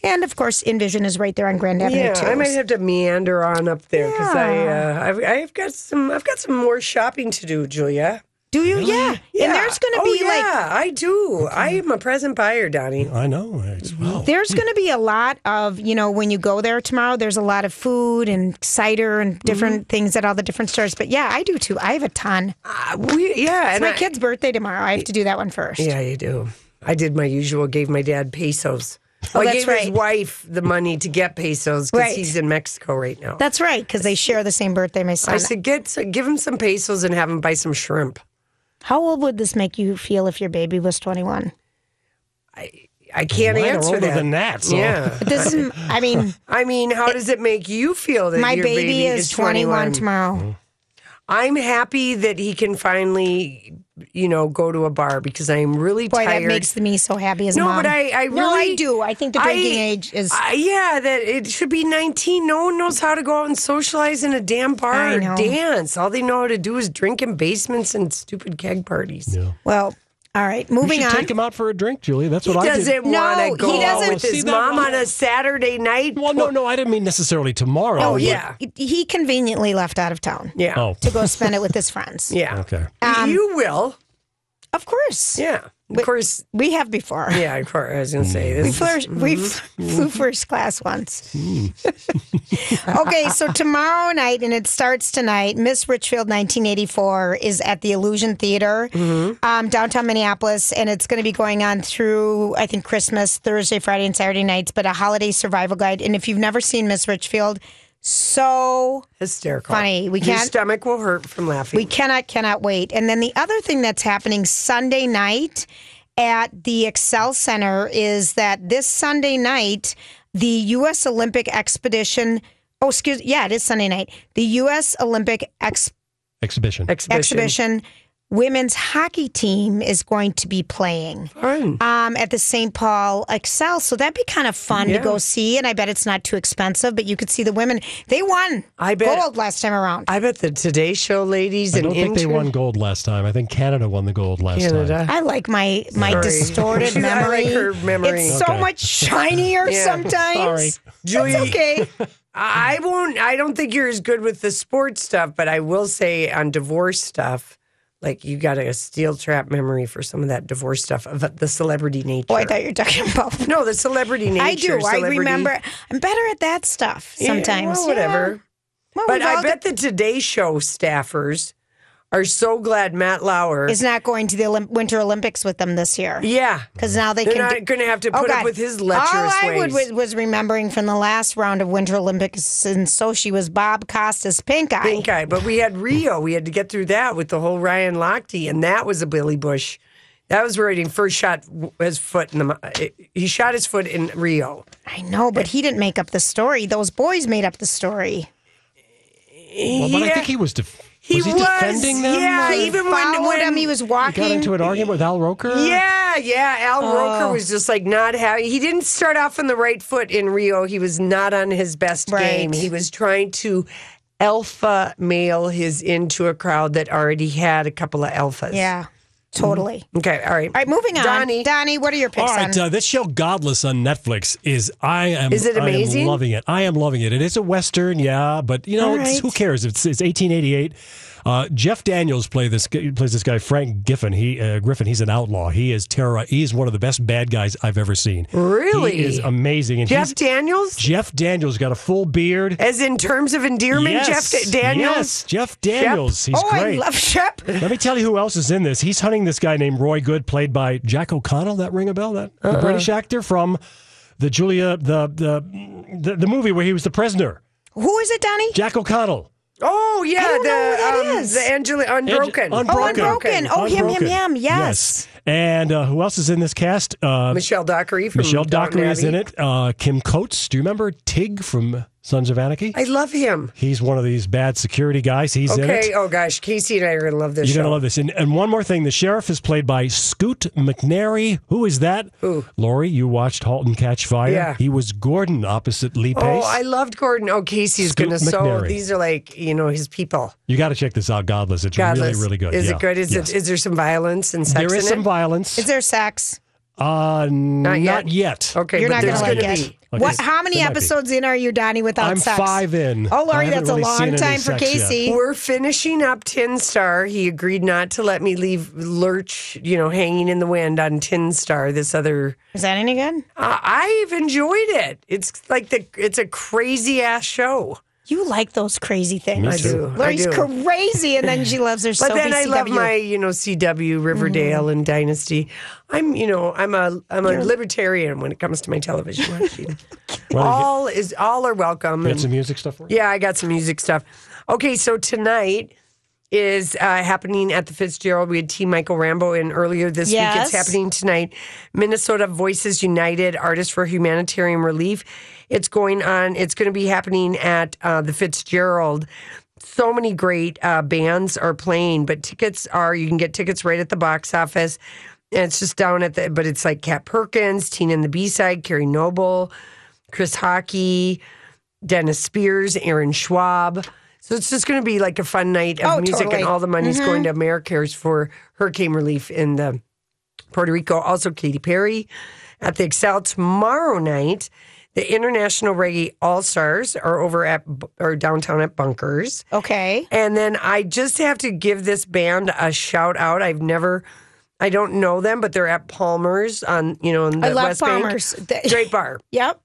Speaker 2: And of course, Envision is right there on Grand Avenue,
Speaker 3: Yeah,
Speaker 2: too.
Speaker 3: I might have to meander on up there because I, uh, I've, I've got some, I've got some more shopping to do, Julia.
Speaker 2: Do you? Yeah.
Speaker 3: Yeah.
Speaker 2: And there's going to
Speaker 3: oh,
Speaker 2: be like
Speaker 3: yeah, I do. I am a present buyer, Donnie.
Speaker 1: I know. It's, wow.
Speaker 2: There's going to be a lot of, you know, when you go there tomorrow, there's a lot of food and cider and different things at all the different stores. But yeah, I do too. I have a ton.
Speaker 3: Uh, we, yeah,
Speaker 2: It's
Speaker 3: and
Speaker 2: my
Speaker 3: I-
Speaker 2: kid's birthday tomorrow. I have to do that one first.
Speaker 3: Yeah, you do. I did my usual. Gave my dad pesos.
Speaker 2: Oh,
Speaker 3: Well, I
Speaker 2: that's
Speaker 3: gave his wife the money to get pesos because
Speaker 2: Right.
Speaker 3: he's in Mexico right now.
Speaker 2: That's right, because they share the same birthday, my son.
Speaker 3: I said, get give him some pesos and have him buy some shrimp.
Speaker 2: How old would this make you feel if your baby was 21?
Speaker 3: I I can't
Speaker 1: Mine are
Speaker 3: answer
Speaker 1: older
Speaker 3: that.
Speaker 1: than that, so-
Speaker 3: Yeah.
Speaker 2: But this is, I mean,
Speaker 3: I mean, how does it make you feel that
Speaker 2: my
Speaker 3: your
Speaker 2: baby, is 21, tomorrow. Mm-hmm.
Speaker 3: I'm happy that he can finally, you know, go to a bar because I am really
Speaker 2: Boy,
Speaker 3: tired.
Speaker 2: that makes me so happy as a
Speaker 3: no,
Speaker 2: mom.
Speaker 3: but I, I really,
Speaker 2: no, I do. I think the drinking
Speaker 3: I-
Speaker 2: age is.
Speaker 3: I- yeah, that it should be 19. No one knows how to go out and socialize in a damn bar
Speaker 2: I
Speaker 3: or dance. All they know how to do is drink in basements and stupid keg parties.
Speaker 2: Well, All right,
Speaker 1: You
Speaker 2: moving
Speaker 1: should
Speaker 2: on.
Speaker 1: take him out for a drink, Julie. That's
Speaker 3: He
Speaker 1: what I did.
Speaker 3: doesn't
Speaker 2: No,
Speaker 3: want
Speaker 2: he
Speaker 3: to go
Speaker 2: doesn't-
Speaker 3: out with
Speaker 1: See,
Speaker 3: his mom on a Saturday night.
Speaker 1: Well, no, no, I didn't mean necessarily tomorrow.
Speaker 3: Oh, yeah.
Speaker 2: He- He conveniently left out of town
Speaker 3: Yeah.
Speaker 1: Oh,
Speaker 2: to go spend it with his friends.
Speaker 3: Yeah.
Speaker 1: okay.
Speaker 2: Um,
Speaker 3: you will.
Speaker 2: Of course.
Speaker 3: Yeah. Of course.
Speaker 2: We have before.
Speaker 3: Yeah, of course. I was going to say
Speaker 2: We,
Speaker 3: this.
Speaker 2: flew,
Speaker 3: is-
Speaker 2: we mm-hmm, mm-hmm. flew first class once. okay, so tomorrow night, and it starts tonight, Miss Richfield 1984 is at the Illusion Theater, mm-hmm. um, downtown Minneapolis, and it's going to be going on through, I think, Christmas, Thursday, Friday, and Saturday nights, but a holiday survival guide. And if you've never seen Miss Richfield, so
Speaker 3: hysterical.
Speaker 2: funny. We can't.
Speaker 3: Your stomach will hurt from laughing.
Speaker 2: We cannot, cannot wait. And then the other thing that's happening Sunday night at the Xcel Center is that this Sunday night, the U.S. Olympic Expedition. Oh, excuse. Yeah, it is Sunday night. The U.S. Olympic Ex-
Speaker 1: Exhibition.
Speaker 2: Exhibition. Women's hockey team is going to be playing um, at the St. Paul Xcel. So that'd be kind of fun
Speaker 3: Yeah.
Speaker 2: to go see. And I bet it's not too expensive, but you could see the women. They won
Speaker 3: I bet-
Speaker 2: gold last time around.
Speaker 3: I bet the Today Show ladies
Speaker 1: I don't think they won gold last time. I think Canada won the gold last time.
Speaker 3: Canada.
Speaker 2: I like my my
Speaker 3: Sorry.
Speaker 2: distorted
Speaker 3: I
Speaker 2: memory.
Speaker 3: like her memory.
Speaker 2: It's so much shinier
Speaker 3: Yeah,
Speaker 2: sometimes.
Speaker 1: sorry.
Speaker 3: Julie,
Speaker 2: It's okay.
Speaker 3: I won't. I don't think you're as good with the sports stuff, but I will say on divorce stuff, like you got a steel trap memory for some of that divorce stuff of the celebrity nature.
Speaker 2: Oh, I thought you were talking about.
Speaker 3: no, the celebrity nature.
Speaker 2: I do. I remember. I'm better at that stuff
Speaker 3: Yeah,
Speaker 2: sometimes.
Speaker 3: well, whatever.
Speaker 2: Yeah. Well,
Speaker 3: But I bet the Today Show staffers are so glad Matt Lauer
Speaker 2: is not going to the Olymp- Winter Olympics with them this year.
Speaker 3: Yeah,
Speaker 2: Because now they
Speaker 3: They're
Speaker 2: can.
Speaker 3: not
Speaker 2: do-
Speaker 3: gonna have to
Speaker 2: Oh,
Speaker 3: put up with his lecherous
Speaker 2: All I would,
Speaker 3: ways.
Speaker 2: was, was remembering from the last round of Winter Olympics in Sochi was Bob Costas pink eye.
Speaker 3: pink eye. But we had Rio. We had to get through that with the whole Ryan Lochte, and that was a Billy Bush. That was where he first shot his foot in the. He shot his foot in Rio.
Speaker 2: I know, but he didn't make up the story. Those boys made up the story.
Speaker 1: Well, but I think he was. Def-
Speaker 3: He
Speaker 1: was he
Speaker 3: was,
Speaker 1: defending them?
Speaker 3: yeah,
Speaker 1: He
Speaker 3: even when- when-
Speaker 2: him, he was walking,
Speaker 1: He
Speaker 2: walking.
Speaker 1: got into an argument with Al Roker.
Speaker 3: Yeah, yeah. Al
Speaker 2: Oh.
Speaker 3: Roker was just like not happy. He didn't start off on the right foot in Rio. He was not on his best
Speaker 2: Right.
Speaker 3: game. He was trying to alpha male his into a crowd that already had a couple of alphas.
Speaker 2: Yeah, totally.
Speaker 3: Okay. All right.
Speaker 2: All right, moving on.
Speaker 3: Donnie.
Speaker 2: Donnie, what are your picks
Speaker 1: All right,
Speaker 2: on?
Speaker 1: uh, this show Godless on Netflix is I am
Speaker 3: Is it
Speaker 1: I am
Speaker 3: amazing?
Speaker 1: loving it. I am loving it. It is a western, yeah, but you know,
Speaker 2: right.
Speaker 1: who cares? It's, it's 1888. Uh, Jeff Daniels play this plays this guy Frank Giffen. He uh, Griffin. He's an outlaw. He is terror. He's one of the best bad guys I've ever seen.
Speaker 3: Really?
Speaker 1: he is amazing. And
Speaker 3: Jeff Daniels?
Speaker 1: Jeff Daniels got a full beard.
Speaker 3: As in terms of endearment,
Speaker 1: yes,
Speaker 3: Jeff Da- Daniels?
Speaker 1: Yes, Jeff Daniels. He's
Speaker 2: oh,
Speaker 1: great.
Speaker 2: I love Shep.
Speaker 1: Let me tell you who else is in this. He's hunting this guy named Roy Good, played by Jack O'Connell. That ring a bell? That
Speaker 3: Uh-uh.
Speaker 1: the British actor from the Julia the, the the the movie where he was the prisoner.
Speaker 2: Who is it, Danny?
Speaker 1: Jack O'Connell.
Speaker 3: Oh yeah, the
Speaker 2: know who that
Speaker 3: um, the Angela Unbroken.
Speaker 1: Unbroken.
Speaker 2: Oh, Unbroken. Oh, him, him,
Speaker 1: Unbroken.
Speaker 2: him. Yes.
Speaker 1: And uh, who else is in this cast? Uh,
Speaker 3: Michelle Dockery from
Speaker 1: Michelle Dockery is in it. Uh, Kim Coates. Do you remember Tig from Sons of Anarchy?
Speaker 3: I love him.
Speaker 1: He's one of these bad security guys. He's in it.
Speaker 3: Okay. Oh gosh, Casey and I are gonna love this
Speaker 1: You're
Speaker 3: show.
Speaker 1: gonna love this. And, and one more thing: the sheriff is played by Scoot McNairy. Who is that?
Speaker 3: Who?
Speaker 1: Lori, you watched *Halt and Catch Fire*.
Speaker 3: Yeah.
Speaker 1: He was Gordon opposite Lee oh, Pace.
Speaker 3: Oh, I loved Gordon. Oh, Casey's
Speaker 1: Scoot
Speaker 3: gonna so.
Speaker 1: McNairy.
Speaker 3: These are like you know his people.
Speaker 1: you got to check this out. *Godless*. It's
Speaker 3: Godless.
Speaker 1: really, really good.
Speaker 3: Is
Speaker 1: Yeah.
Speaker 3: it good? Is
Speaker 1: Yes.
Speaker 3: it? Is there some violence and sex
Speaker 1: There is
Speaker 3: in
Speaker 1: some
Speaker 3: it?
Speaker 1: violence.
Speaker 2: Is there sex?
Speaker 1: Uh, not
Speaker 3: yet?
Speaker 1: yet.
Speaker 3: Okay,
Speaker 2: You're
Speaker 3: but
Speaker 2: not going to
Speaker 3: gonna
Speaker 2: like it.
Speaker 3: be.
Speaker 1: Okay.
Speaker 2: What? How many
Speaker 1: There might be.
Speaker 2: episodes in are you, Donnie, without
Speaker 1: I'm
Speaker 2: sex?
Speaker 1: five in.
Speaker 2: Oh,
Speaker 1: I
Speaker 2: Lori, that's
Speaker 1: really
Speaker 2: a long time for
Speaker 1: sex yet.
Speaker 2: Casey.
Speaker 3: We're finishing up Tin Star. He agreed not to let me leave Lurch, you know, hanging in the wind on Tin Star. This other,
Speaker 2: Is that any good?
Speaker 3: uh, I've enjoyed it. It's like the, it's a crazy ass show.
Speaker 2: You like those crazy things.
Speaker 1: Me
Speaker 3: I
Speaker 1: too.
Speaker 3: do.
Speaker 2: Lori's
Speaker 3: I do.
Speaker 2: crazy, and then she loves her
Speaker 3: But then I love my, you know, CW, Riverdale,
Speaker 1: Mm-hmm.
Speaker 3: and Dynasty. I'm, you know, I'm a, I'm a libertarian when it comes to my television watching.
Speaker 1: Well, you
Speaker 3: all is, all are welcome.
Speaker 1: Got
Speaker 3: and-
Speaker 1: some music stuff for us?
Speaker 3: Yeah, I got some music stuff. Okay, so tonight is uh, happening at the Fitzgerald. We had T. Mychael Rambo in earlier this week. It's happening tonight. Minnesota Voices United, Artists for Humanitarian Relief. It's going on. It's going to be happening at uh, the Fitzgerald. So many great uh, bands are playing, but tickets are you can get tickets right at the box office. And it's just down at the, but it's like Kat Perkins, Tina and the B side, Carrie Noble, Chris Hawkey, Dennis Spears, Aaron Schwab. So it's just going to be like a fun night of
Speaker 2: Oh,
Speaker 3: music,
Speaker 2: totally.
Speaker 3: and all the money's
Speaker 2: Mhm.
Speaker 3: going to AmeriCares for hurricane relief in the Puerto Rico. Also, Katy Perry at the Xcel tomorrow night. The International Reggae All Stars are over at or downtown at Bunkers.
Speaker 2: Okay.
Speaker 3: And then I just have to give this band a shout out. I've never, I don't know them, but they're at Palmer's on you know in the
Speaker 2: I love
Speaker 3: West
Speaker 2: Palmer's.
Speaker 3: Bank. Great bar.
Speaker 2: Yep.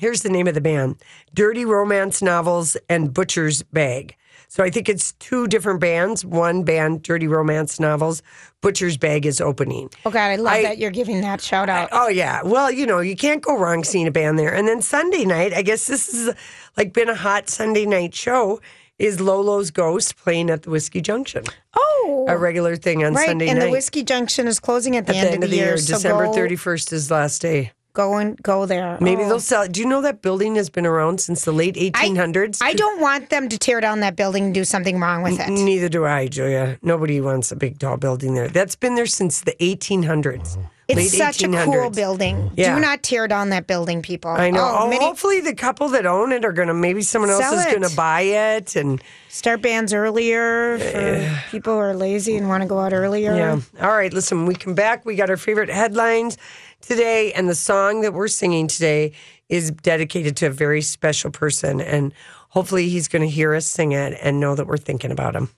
Speaker 3: Here's the name of the band: Dirty Romance Novels and Butcher's Bag. So I think it's two different bands. One band, Dirty Romance Novels. Butcher's Bag is opening.
Speaker 2: Oh God, I love
Speaker 3: I-
Speaker 2: that you're giving that shout out.
Speaker 3: Oh yeah. Well, you know, you can't go wrong seeing a band there. And then Sunday night, I guess this is like been a hot Sunday night show. Is Lolo's Ghost playing at the Whiskey Junction?
Speaker 2: Oh,
Speaker 3: A regular thing on
Speaker 2: right.
Speaker 3: Sunday
Speaker 2: and
Speaker 3: night.
Speaker 2: And the Whiskey Junction is closing at the,
Speaker 3: at the
Speaker 2: end, of the year. so
Speaker 3: December
Speaker 2: go-
Speaker 3: thirty first is last day.
Speaker 2: Go and go there.
Speaker 3: Maybe
Speaker 2: Oh.
Speaker 3: they'll sell. Do you know that building has been around since the late eighteen hundreds?
Speaker 2: I don't want them to tear down that building and do something wrong with it.
Speaker 3: Neither do I, Julia. Nobody wants a big tall building there. That's been there since the 1800s.
Speaker 2: It's such a cool building.
Speaker 3: Yeah.
Speaker 2: Do not tear down that building, people.
Speaker 3: I know. Oh,
Speaker 2: many-
Speaker 3: hopefully, the couple that own it are going to. Maybe someone else is going to buy it, and
Speaker 2: start bands earlier for people who are lazy and want to go out earlier.
Speaker 3: yeah. All right. Listen, we come back. We got our favorite headlines today, and the song that we're singing today is dedicated to a very special person, and hopefully, he's going to hear us sing it and know that we're thinking about him.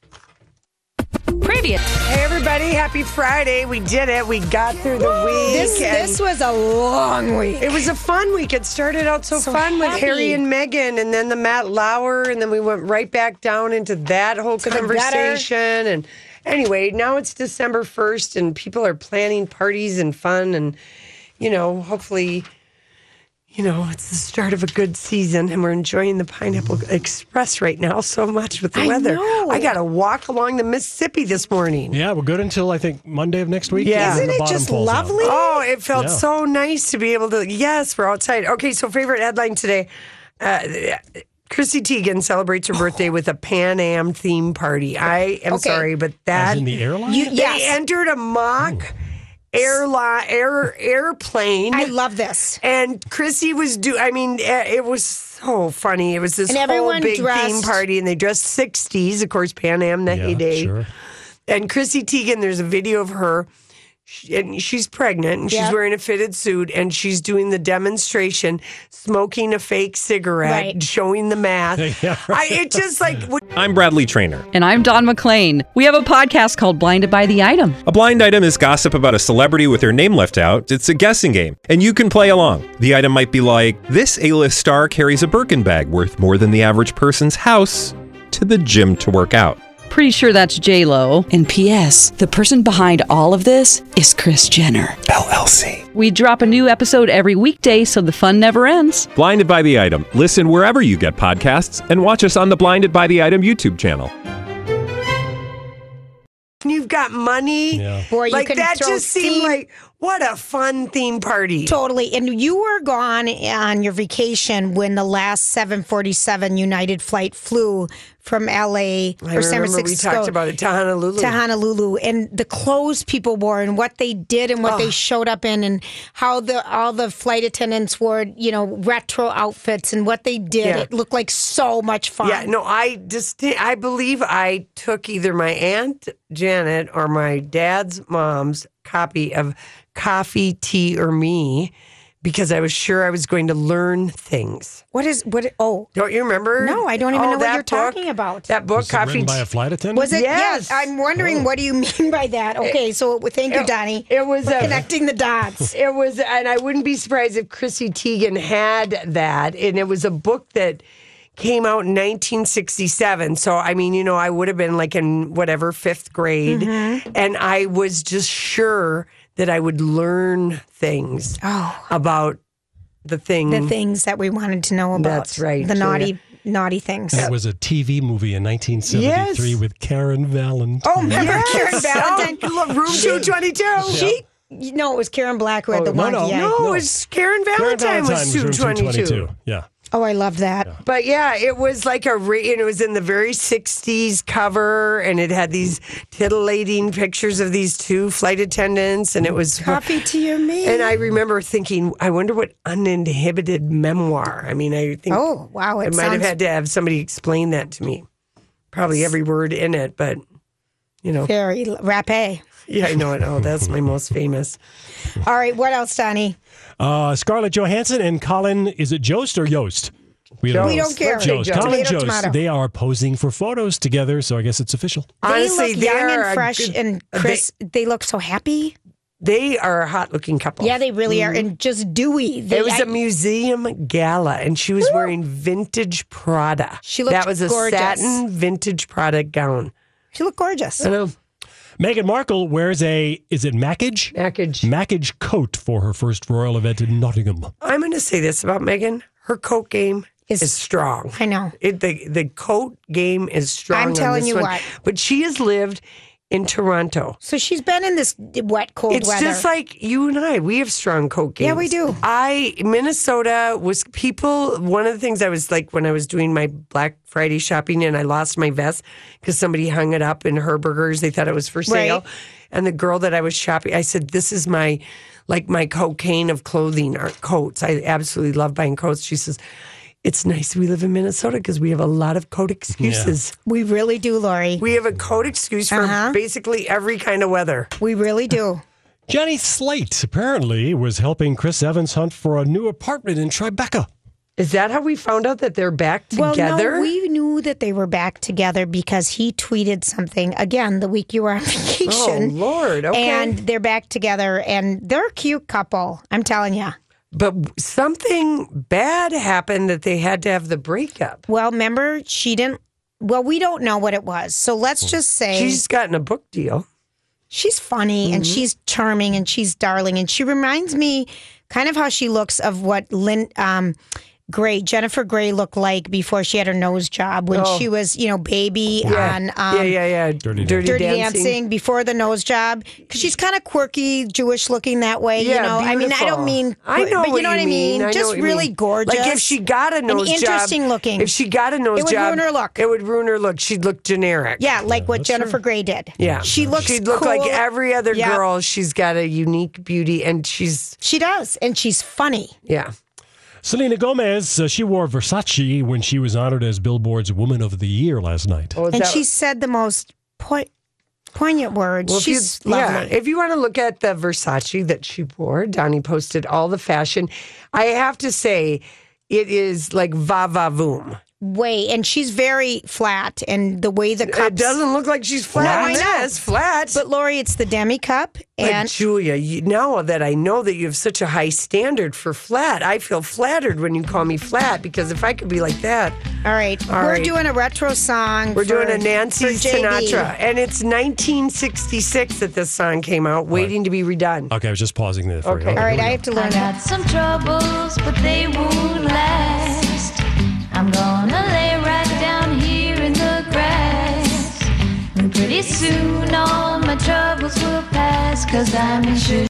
Speaker 10: Previous.
Speaker 3: Hey, everybody. Happy Friday. We did it. We got through the week.
Speaker 2: This this was a long week.
Speaker 3: It was a fun week. It started out so,
Speaker 2: So
Speaker 3: fun with. Harry and Meghan, and then the Matt Lauer, and then we went right back down into that whole conversation. And anyway, now it's December 1st, and people are planning parties and fun, and, you know, hopefully. You know, it's the start of a good season, and we're enjoying the Pineapple Express right now so much with the
Speaker 2: I
Speaker 3: weather.
Speaker 2: know.
Speaker 3: I got to walk along the Mississippi this morning.
Speaker 1: Yeah, we're good until I think Monday of next week.
Speaker 3: Yeah. Isn't it
Speaker 2: just
Speaker 1: falls out.
Speaker 2: lovely?
Speaker 3: Oh, it felt
Speaker 1: Yeah.
Speaker 3: so nice to be able to. Yes, we're outside. Okay, so favorite headline today. Uh, Chrissy Teigen celebrates her birthday with a Pan Am theme party. I am
Speaker 2: Okay.
Speaker 3: sorry, but that
Speaker 1: As in the airline?
Speaker 2: You-
Speaker 3: they entered a mock airline air airplane.
Speaker 2: I love this.
Speaker 3: and Chrissy was do. I mean, eh, it was so funny. It was this
Speaker 2: And
Speaker 3: whole
Speaker 2: everyone
Speaker 3: big theme
Speaker 2: dressed-
Speaker 3: party, and they dressed sixties. Of course, Pan Am the
Speaker 1: Yeah,
Speaker 3: heyday.
Speaker 1: sure.
Speaker 3: And Chrissy Teigen, there's a video of her, she- and she's pregnant, and she's wearing a fitted suit, and she's doing the demonstration, smoking a fake cigarette,
Speaker 2: Right.
Speaker 3: showing the math.
Speaker 1: Yeah,
Speaker 3: I, it just like would-
Speaker 11: I'm Bradley Trainer.
Speaker 10: And I'm Don McClain. We have a podcast called Blinded by the Item.
Speaker 11: A blind item is gossip about a celebrity with their name left out. It's a guessing game, and you can play along. The item might be like this: A-list star carries a Birkin bag worth more than the average person's house to the gym to work out.
Speaker 10: Pretty sure that's J Lo. And P.S. The person behind all of this is Kris Jenner
Speaker 11: LLC.
Speaker 10: We drop a new episode every weekday, so the fun never ends.
Speaker 11: Blinded by the item. Listen wherever you get podcasts, and watch us on the Blinded by the Item YouTube channel.
Speaker 3: you've got money.
Speaker 1: Yeah.
Speaker 2: Boy, you
Speaker 3: like
Speaker 2: can
Speaker 3: that just seemed
Speaker 2: steam-
Speaker 3: like what a fun theme party.
Speaker 2: Totally. And you were gone on your vacation when the last 747 United flight flew from LA
Speaker 3: I
Speaker 2: or San
Speaker 3: remember we
Speaker 2: Francisco
Speaker 3: talked about it to Honolulu.
Speaker 2: to Honolulu and the clothes people wore and what they did and what
Speaker 3: Oh.
Speaker 2: they showed up in and how the all the flight attendants wore, you know, retro outfits and what they did.
Speaker 3: Yeah.
Speaker 2: It looked like so much fun.
Speaker 3: Yeah, no, I just I believe I took either my aunt Janet or my dad's mom's copy of Coffee, Tea, or Me because I was sure I was going to learn things.
Speaker 2: What is what oh
Speaker 3: Don't you remember?
Speaker 2: No, I don't even
Speaker 3: Oh,
Speaker 2: know what
Speaker 3: that
Speaker 2: you're
Speaker 3: book?
Speaker 2: talking about.
Speaker 3: That book,
Speaker 1: Was it
Speaker 3: Coffee,
Speaker 1: written by a flight attendant?
Speaker 2: was it?
Speaker 3: Yes.
Speaker 2: I'm wondering what do you mean by that? Okay, so thank you, Donnie.
Speaker 3: it was
Speaker 2: for
Speaker 3: a-
Speaker 2: connecting the dots.
Speaker 3: It was, and I wouldn't be surprised if Chrissy Teigen had that. And it was a book that came out in 1967. So, I mean, you know, I would have been like in whatever, fifth grade.
Speaker 2: Mm-hmm.
Speaker 3: And I was just sure that I would learn things
Speaker 2: Oh.
Speaker 3: about the thing.
Speaker 2: the things that we wanted to know about.
Speaker 3: That's right,
Speaker 2: The
Speaker 3: Julia.
Speaker 2: naughty, naughty things.
Speaker 1: It was a TV movie in 1973
Speaker 3: Yes.
Speaker 1: with Karen Valentine.
Speaker 2: Oh, remember Karen oh, Valentine?
Speaker 3: Oh, room 222.
Speaker 2: She, no, it was Karen Black who had oh, the
Speaker 1: no,
Speaker 2: one.
Speaker 1: no,
Speaker 2: yeah.
Speaker 3: No, it was Karen Valentine,
Speaker 1: Karen
Speaker 3: Valentine
Speaker 1: Valentine
Speaker 3: was
Speaker 1: room
Speaker 3: 222.
Speaker 1: Yeah.
Speaker 2: Oh, I love that.
Speaker 3: But yeah, it was like a, re- and it was in the very 60s cover, and it had these titillating pictures of these two flight attendants, and it was.
Speaker 2: Coffee, Tea, or Me.
Speaker 3: And I remember thinking, I wonder what uninhibited memoir. I mean, I think
Speaker 2: Oh, wow,
Speaker 3: I
Speaker 2: it
Speaker 3: might have had to have somebody explain that to me. Probably every word in it, but you know.
Speaker 2: Very rapé.
Speaker 3: Yeah, I know it. Oh, that's my most famous.
Speaker 2: All right, what else, Donnie?
Speaker 1: Uh, Scarlett Johansson and Colin, is it Jost or Yost?
Speaker 2: We
Speaker 1: don't-
Speaker 2: don't care.
Speaker 1: Jost.
Speaker 2: Tomato,
Speaker 1: Colin and Jost.
Speaker 2: tomato.
Speaker 1: They are posing for photos together, so I guess it's official.
Speaker 3: Honestly,
Speaker 2: they look young
Speaker 3: they're
Speaker 2: and fresh,
Speaker 3: good-
Speaker 2: and Chris, they, look so happy.
Speaker 3: They are a hot looking couple.
Speaker 2: Yeah, they really are, and just dewy. They,
Speaker 3: it was
Speaker 2: I-
Speaker 3: a museum gala, and she was wearing vintage Prada.
Speaker 2: She looked
Speaker 3: that was a
Speaker 2: gorgeous.
Speaker 3: satin vintage Prada gown.
Speaker 2: She looked gorgeous.
Speaker 3: I know.
Speaker 1: Meghan Markle wears a, is it Mackage?
Speaker 3: Mackage.
Speaker 1: Mackage coat for her first royal event in Nottingham.
Speaker 3: I'm going to say this about Megan: her coat game is, strong.
Speaker 2: I know.
Speaker 3: It, the the coat game is strong.
Speaker 2: I'm
Speaker 3: on
Speaker 2: telling
Speaker 3: this
Speaker 2: you
Speaker 3: one.
Speaker 2: what.
Speaker 3: But she has lived in Toronto.
Speaker 2: So she's been in this wet, cold
Speaker 3: It's
Speaker 2: weather.
Speaker 3: just like you and I. We have strong coat games.
Speaker 2: Yeah, we do.
Speaker 3: I Minnesota was people. One of the things I was like when I was doing my Black Friday shopping and I lost my vest because somebody hung it up in Herberger's. They thought it was for sale,
Speaker 2: Right.
Speaker 3: and the girl that I was shopping, I said, "This is my like my cocaine of clothing or coats. I absolutely love buying coats." She says. It's nice we live in Minnesota because we have a lot of code excuses.
Speaker 2: we really do, Lori.
Speaker 3: We have a code excuse for
Speaker 2: Uh-huh.
Speaker 3: basically every kind of weather.
Speaker 2: We really do.
Speaker 1: Jenny Slate apparently was helping Chris Evans hunt for a new apartment in Tribeca.
Speaker 3: Is that how we found out that they're back together?
Speaker 2: Well, no, we knew that they were back together because he tweeted something again the week you were on vacation.
Speaker 3: Oh, Lord. Okay.
Speaker 2: And they're back together, and they're a cute couple. I'm telling you.
Speaker 3: But something bad happened that they had to have the breakup.
Speaker 2: Well, remember, she didn't. Well, we don't know what it was. So let's just say
Speaker 3: She's gotten a book deal.
Speaker 2: she's funny and
Speaker 3: Mm-hmm.
Speaker 2: she's charming and she's darling and she reminds me kind of how she looks of what Lynn um, Grey, Jennifer Grey looked like before she had her nose job when
Speaker 3: Oh.
Speaker 2: she was, you know, baby
Speaker 3: Yeah.
Speaker 2: on um,
Speaker 3: yeah, yeah, yeah.
Speaker 1: Dirty
Speaker 3: Dirty,
Speaker 2: Dirty
Speaker 3: dancing.
Speaker 2: dancing. before the nose job because she's kind of quirky, Jewish looking that way. you
Speaker 3: Yeah,
Speaker 2: know, I mean, I don't mean,
Speaker 3: I know
Speaker 2: but you
Speaker 3: what
Speaker 2: know what I mean.
Speaker 3: I
Speaker 2: Just really
Speaker 3: mean.
Speaker 2: gorgeous.
Speaker 3: Like if she got a nose
Speaker 2: and
Speaker 3: job,
Speaker 2: interesting looking.
Speaker 3: If she got a nose
Speaker 2: It would
Speaker 3: job,
Speaker 2: ruin her look.
Speaker 3: It would ruin her look. She'd look generic.
Speaker 2: yeah, like what Jennifer Grey did.
Speaker 3: Yeah,
Speaker 2: she looks.
Speaker 3: She'd look like every other
Speaker 2: Yeah.
Speaker 3: girl. She's got a unique beauty, and she's
Speaker 2: She does, and she's funny.
Speaker 3: yeah.
Speaker 1: Selena Gomez, uh, she wore Versace when she was honored as Billboard's Woman of the Year last night.
Speaker 3: Oh,
Speaker 2: And
Speaker 3: that-
Speaker 2: she said the most po- poignant words.
Speaker 3: Well, if you-
Speaker 2: lovely.
Speaker 3: Yeah, if you want to look at the Versace that she wore, Donnie posted all the fashion. I have to say, it is like va va voom.
Speaker 2: Way, and she's very flat, and the way the cup
Speaker 3: It doesn't look like she's flat.
Speaker 2: No,
Speaker 3: on
Speaker 2: I know.
Speaker 3: this, flat.
Speaker 2: But Lori, it's the demi cup,
Speaker 3: But
Speaker 2: and
Speaker 3: Julia, you, now that I know that you have such a high standard for flat, I feel flattered when you call me flat because if I could be like that,
Speaker 2: all right,
Speaker 3: All
Speaker 2: we're
Speaker 3: right.
Speaker 2: doing a retro song.
Speaker 3: we're
Speaker 2: for-
Speaker 3: doing a Nancy. Sinatra, and it's 1966 that this song came out, waiting to be redone.
Speaker 1: Okay, I was just pausing there for you.
Speaker 3: Okay.
Speaker 2: All right, I have to learn
Speaker 12: I
Speaker 2: that.
Speaker 12: got some troubles, but they won't last. I'm gonna lay right down here in the grass. And pretty soon all my troubles will pass, cause I'm in